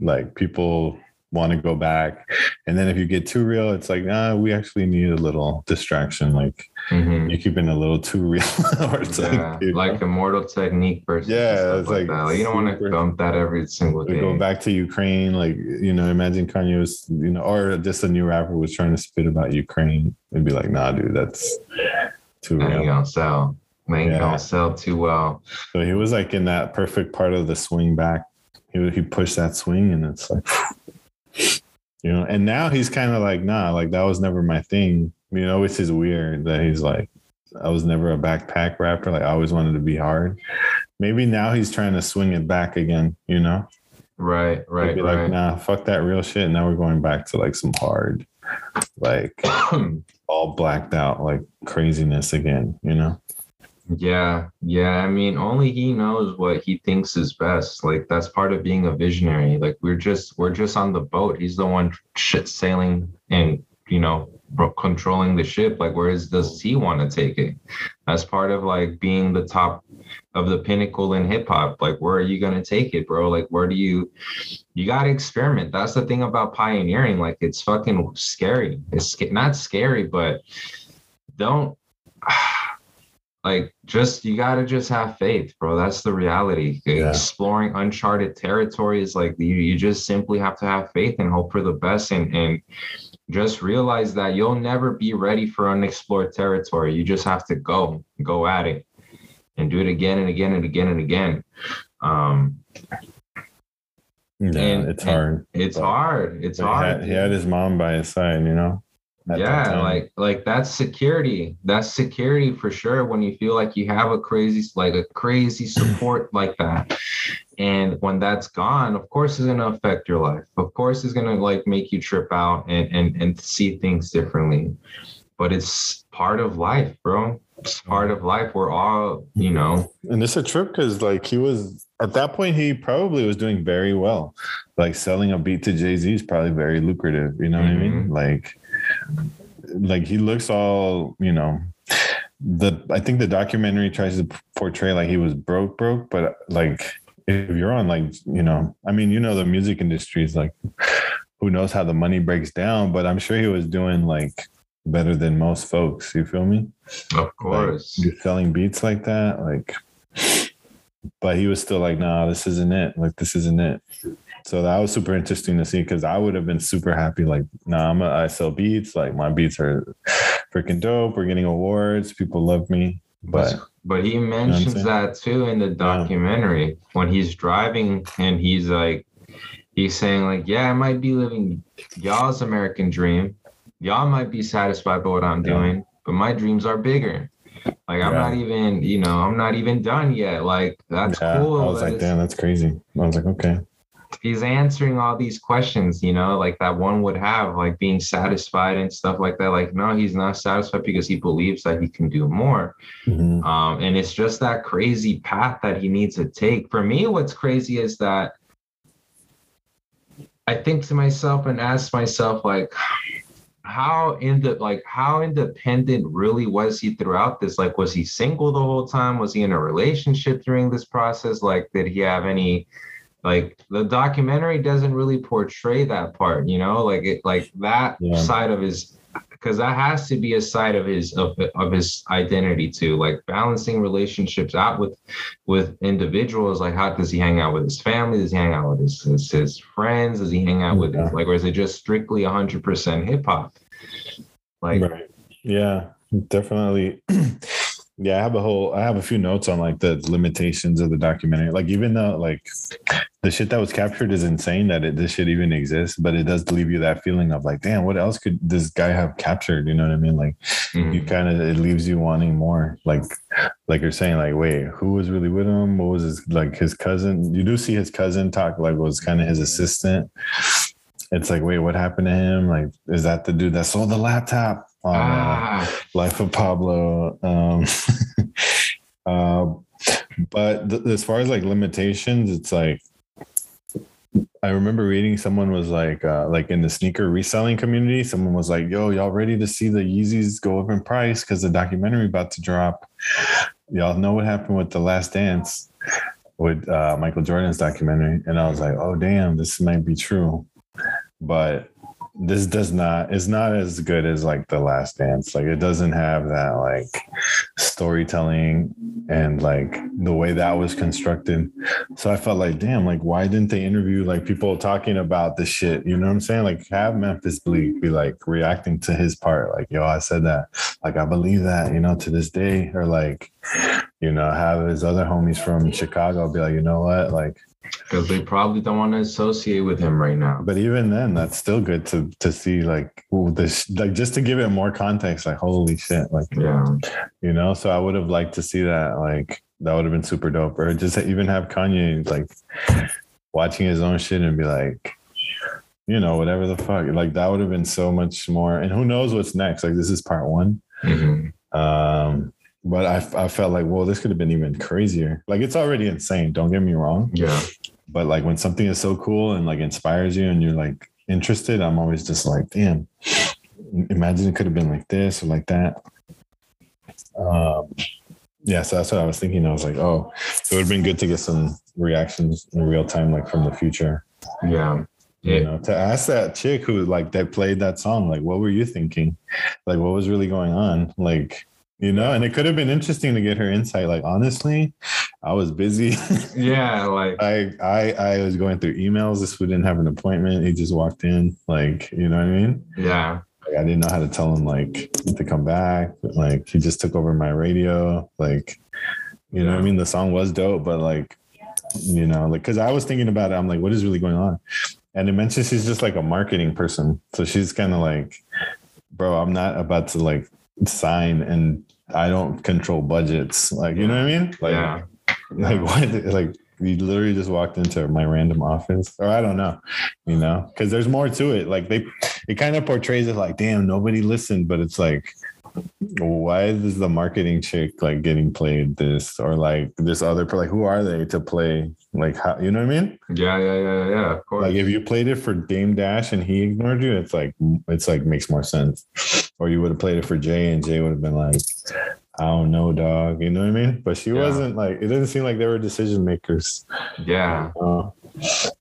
like people want to go back and then if you get too real it's like ah we actually need a little distraction like Mhm. you're keeping a little too real [LAUGHS] or yeah, like, you know, like immortal technique versus Yeah, it's like, like. Like, you don't want to dump that every single day. go back to ukraine like you know imagine kanye was you know or just a new rapper was trying to spit about ukraine and be like nah dude that's too That ain't real gonna sell. Ain't Yeah. gonna sell too well. so he was like in that perfect part of the swing back he, he pushed that swing and it's like you know and now he's kind of like nah like that was never my thing. You know which is weird that he's like i was never a backpack rapper. Like i always wanted to be hard. Maybe now he's trying to swing it back again you know? Right, He'd right, be right. like nah fuck that real shit. Now we're going back to like some hard like [CLEARS THROAT] all blacked out like craziness again you know yeah, yeah. I mean, only he knows what he thinks is best. Like that's part of being a visionary. Like we're just we're just on the boat. He's the one shit sailing and you know controlling the ship. Like where is does he want to take it? That's part of like being the top of the pinnacle in hip hop. Like where are you gonna take it, bro? Like where do you you gotta experiment. That's the thing about pioneering. Like it's fucking scary. It's not scary, but don't like just you gotta just have faith, bro. That's the reality. Yeah. Exploring uncharted territories, like you, you just simply have to have faith and hope for the best and and just realize that you'll never be ready for unexplored territory. You just have to go, go at it and do it again and again and again and again. Um, yeah And- it's hard it's hard. It's he hard. had, he had his mom by his side you know yeah like like that's security. That's security for sure when you feel like you have a crazy like a crazy [CLEARS THROAT] support like that. And when that's gone of course it's going to affect your life. Of course it's going to like make you trip out and and and see things differently. But it's part of life bro. It's part of life. We're all you know. And it's a trip because like he was at that point he probably was doing very well. Like selling a beat to Jay Z is probably very lucrative. You know what I mean? Mm-hmm. Like, like he looks all you know. The I think the documentary tries to portray like he was broke, broke, but like if you're on like you know, I mean, you know, the music industry is like who knows how the money breaks down, but I'm sure he was doing like better than most folks. You feel me? of course you're selling beats like that like but he was still like nah this isn't it like this isn't it so that was super interesting to see because i would have been super happy like nah I'm a, i sell beats like my beats are freaking dope we're getting awards people love me but But he mentions saying? that too in the documentary when he's driving and he's like, he's saying like, yeah, I might be living y'all's American dream. Y'all might be satisfied by what I'm Yeah. doing, but my dreams are bigger. Like I'm Yeah. not even, you know, I'm not even done yet. Like that's yeah, cool. i was like damn that's crazy i was like okay he's answering all these questions, you know, like that one would have, like being satisfied and stuff like that. Like, no, he's not satisfied because he believes that he can do more. Mhm. Um, and it's just that crazy path that he needs to take. For me, what's crazy is that I think to myself and ask myself, like, how in the like how independent really was he throughout this? Like, was he single the whole time? Was he in a relationship during this process? Like, did he have any like the documentary doesn't really portray that part you know like it like that Yeah. side of his because that has to be a side of his of, of his identity too like balancing relationships out with with individuals like how does he hang out with his family does he hang out with his his, his friends does he hang out with Yeah. like or is it just strictly 100% hip-hop like right. Yeah, definitely. [CLEARS THROAT] yeah, I have a whole I have a few notes on like the limitations of the documentary. Like even though like the shit that was captured is insane that it this shit even exists, but it does leave you that feeling of like, damn, what else could this guy have captured? You know what I mean? Like mhm. you kind of it leaves you wanting more. Like like you're saying, like, wait, who was really with him? What was his like his cousin? You do see his cousin talk like was kind of his assistant. It's like, wait, what happened to him? Like, is that the dude that sold the laptop? On, uh, ah, Life of Pablo. Um, uh, [LAUGHS] but th- as far as like limitations, it's like I remember reading someone was like, uh, like in the sneaker reselling community, someone was like, "Yo, y'all ready to see the Yeezys go up in price because the documentary about to drop? Y'all know what happened with the Last Dance with uh, Michael Jordan's documentary?" And I was like, "Oh, damn, this might be true," but this does not it's not as good as like the last dance. Like it doesn't have that like storytelling and like the way that was constructed. So i felt like damn like why didn't they interview like people talking about the shit? You know what i'm saying? Like have memphis bleek be like reacting to his part. Like yo i said that. Like i believe that you know to this day. Or like you know have his other homies from chicago be like you know what? Like because they probably don't want to associate with him right now. But even then that's still good to to see like ooh, this like just to give it more context like holy shit like yeah. you know? So i would have liked to see that like that would have been super dope. Or just even have kanye like watching his own shit and be like you know whatever the fuck like that would have been so much more and who knows what's next like this is part one. Mhm. um but I, I felt like well this could have been even crazier. Like it's already insane don't get me wrong. Yeah. But like when something is so cool and like inspires you and you're like interested i'm always just like damn imagine it could have been like this or like that. Um yeah so that's what i was thinking. I was like oh it would have been good to get some reactions in real time like from the future. Yeah. You know to ask that chick who like that played that song like what were you thinking? Like what was really going on? Like you know and it could have been interesting to get her insight like honestly i was busy [LAUGHS] yeah like I I I was going through emails. This we didn't have an appointment. He just walked in. Like, you know what I mean? yeah Like I didn't know how to tell him like to come back. Like he just took over my radio. Like, you know what I mean? The song was dope, but like, you know, like because I was thinking about it. I'm like, what is really going on? And it mentions she's just like a marketing person. So she's kind of like, bro, I'm not about to like sign and I don't control budgets. Like, you know what I mean? Like yeah like [LAUGHS] what like you literally just walked into my random office or i don't know you know because there's more to it like they it kind of portrays it like damn nobody listened but it's like why is the marketing chick like getting played this? Or like this other like who are they to play? Like how you know what i mean? Yeah yeah yeah yeah of course. Like if you played it for dame dash and he ignored you it's like it's like makes more sense. Or you would have played it for jay and jay would have been like i don't know dog you know what i mean? But she Yeah. wasn't like it didn't seem like they were decision makers. Yeah. Uh,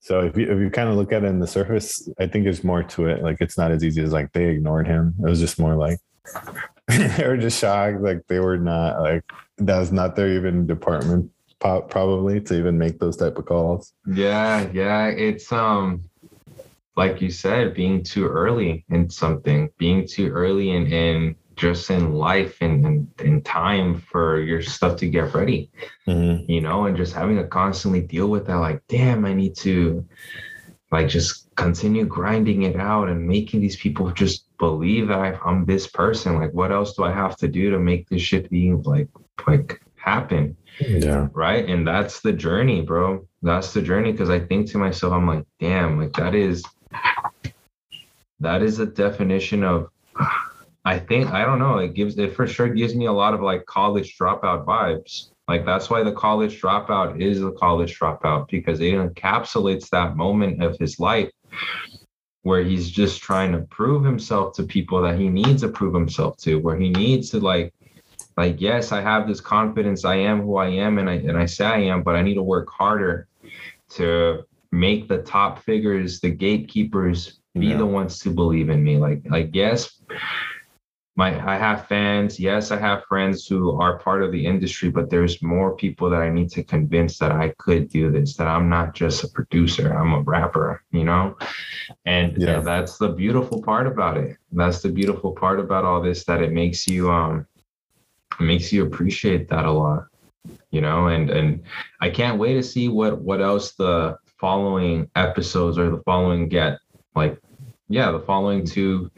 so if you if you kind of look at it in the surface i think there's more to it. Like it's not as easy as like they ignored him. It was just more like [LAUGHS] they were just shocked like they were not like that was not their even department probably to even make those type of calls yeah yeah it's um like you said being too early in something being too early in in just in life and in, in time for your stuff to get ready Mhm. you know, and just having to constantly deal with that, like, damn, I need to like just continue grinding it out and making these people just believe that I, I'm this person. Like, what else do I have to do to make this shit be like like happen? yeah Right. And that's the journey, bro. That's the journey. Cause I think to myself, I'm like, damn, like that is that is a definition of I think I don't know. It gives it for sure gives me a lot of like college dropout vibes. Like that's why the college dropout is the college dropout because it encapsulates that moment of his life where he's just trying to prove himself to people that he needs to prove himself to, where he needs to like like yes, I have this confidence, I am who I am and I and I say I am, but I need to work harder to make the top figures, the gatekeepers, be Yeah. the ones to believe in me. Like, like yes, my I have fans. Yes, I have friends who are part of the industry, but there's more people that I need to convince that I could do this. That I'm not just a producer. I'm a rapper. You know, and Yeah. yeah, that's the beautiful part about it. That's the beautiful part about all this. That it makes you um, makes you appreciate that a lot. You know, and and I can't wait to see what what else the following episodes or the following get like yeah the following two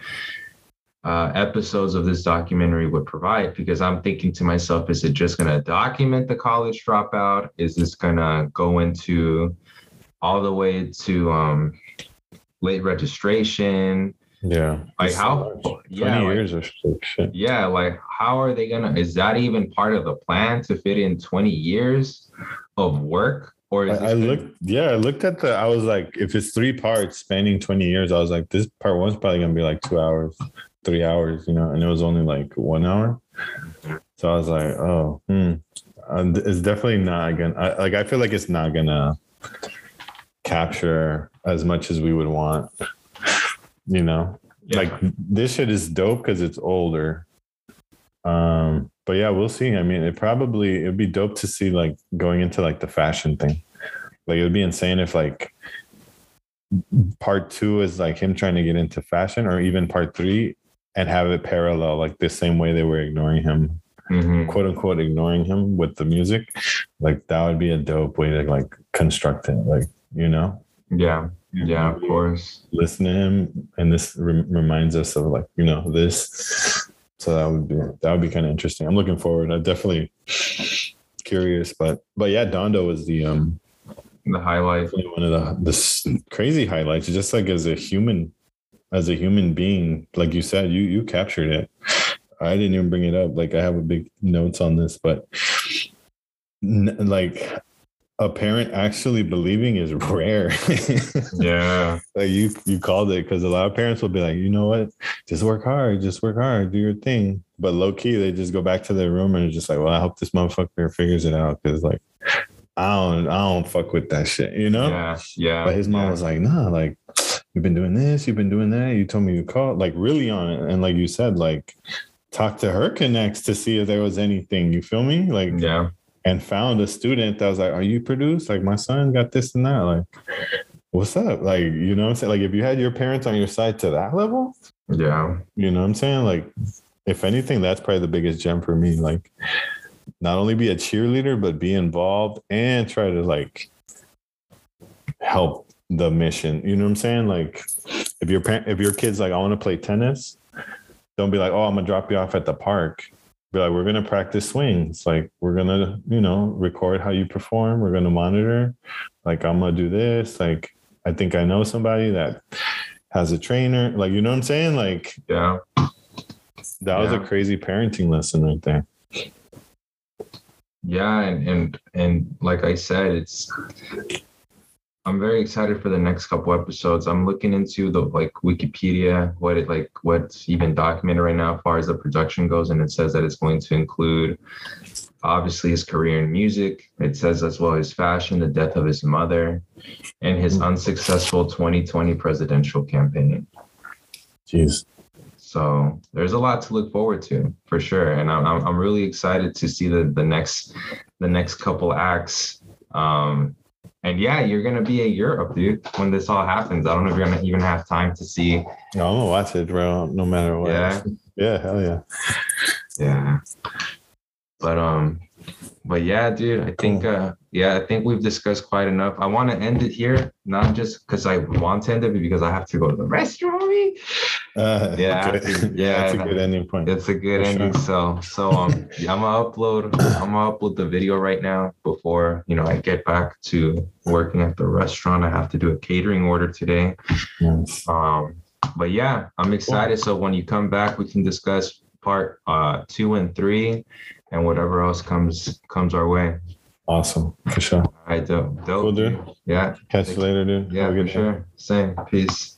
uh, episodes of this documentary would provide because i'm thinking to myself is it just going to document the college dropout? Is this going to go into all the way to um, late registration? Yeah. like how so yeah 20 like- years or so, shit. yeah like how are they gonna is that even part of the plan to fit in 20 years of work? Or is I, I looked, yeah, I looked at the, I was like, if it's three parts spanning 20 years, I was like, this part one's probably going to be like two hours, three hours, you know, and it was only like one hour. So I was like, oh, hmm. It's definitely not going to, like, I feel like it's not to capture as much as we would want, you know? Yeah. Like, this shit is dope because it's older. Um, but yeah, we'll see. I mean, it probably it'd be dope to see like going into like the fashion thing. Like it would be insane if like part two is like him trying to get into fashion, or even part three, and have it parallel, like the same way they were ignoring him, Mhm. quote unquote, ignoring him with the music. Like that would be a dope way to like construct it. Like you know, yeah yeah of course listen to him, and this re- reminds us of like you know this. So that would be that would be kind of interesting. I'm looking forward. I'm definitely curious, but but yeah, Donda was the um the highlight one of the the crazy highlights. Just like as a human, as a human being, like you said, you you captured it. I didn't even bring it up. Like I have a big notes on this, but n- like a parent actually believing is [LAUGHS] rare. yeah like you you called it because a lot of parents will be like, you know what, just work hard, just work hard, do your thing. But low key, they just go back to their room and just like, well, I hope this motherfucker figures it out because like I don't I don't fuck with that shit, you know. yeah yeah But his mom yeah. was like, nah, like you've been doing this, you've been doing that. You told me you called, like really on it, and like you said, like talk to her connects to see if there was anything. You feel me? Like yeah and found a student that was like, Are you produced? Like, my son got this and that. Like, what's up? Like, you know what I'm saying? Like, if you had your parents on your side to that level, yeah you know what I'm saying? Like, if anything, that's probably the biggest gem for me. Like, not only be a cheerleader, but be involved and try to like help the mission. You know what I'm saying? Like, if your parent, if your kid's like, I want to play tennis, don't be like, oh, I'm gonna drop you off at the park. Be like, we're gonna practice swings. Like, we're gonna, you know, record how you perform. We're gonna monitor. Like, I'm gonna do this. Like, I think I know somebody that has a trainer. Like, you know what I'm saying? Like, yeah that was a crazy parenting lesson right there. yeah and and and like i said it's i'm very excited for the next couple episodes i'm looking into the like wikipedia what it like what's even documented right now as far as the production goes and it says that it's going to include obviously his career in music it says as well his fashion the death of his mother and his unsuccessful 2020 presidential campaign Jeez. so there's a lot to look forward to for sure, and I'm I'm I'm really excited to see the the next the next couple acts. Um, and yeah, you're gonna be in Europe, dude, when this all happens. I don't know if you're gonna even have time to see. No, I'm gonna watch it, bro. No matter what. Yeah. Yeah. Hell yeah. Yeah. But um, but yeah, dude, I think uh, yeah, I think we've discussed quite enough. I want to end it here, not just because I want to end it, but because I have to go to the restroom. Uh, [LAUGHS] Yeah, okay. I think- yeah, it's a good ending point. It's a good ending. So so um yeah, I'm gonna upload I'm gonna upload the video right now before you know I get back to working at the restaurant. I have to do a catering order today. Yes. Um but yeah, I'm excited. So when you come back, we can discuss part uh two and three and whatever else comes comes our way. Awesome. For sure. All right, dope. Dope. Cool, dude. Yeah, Catch you later, dude. yeah, for day. sure. Same. Peace.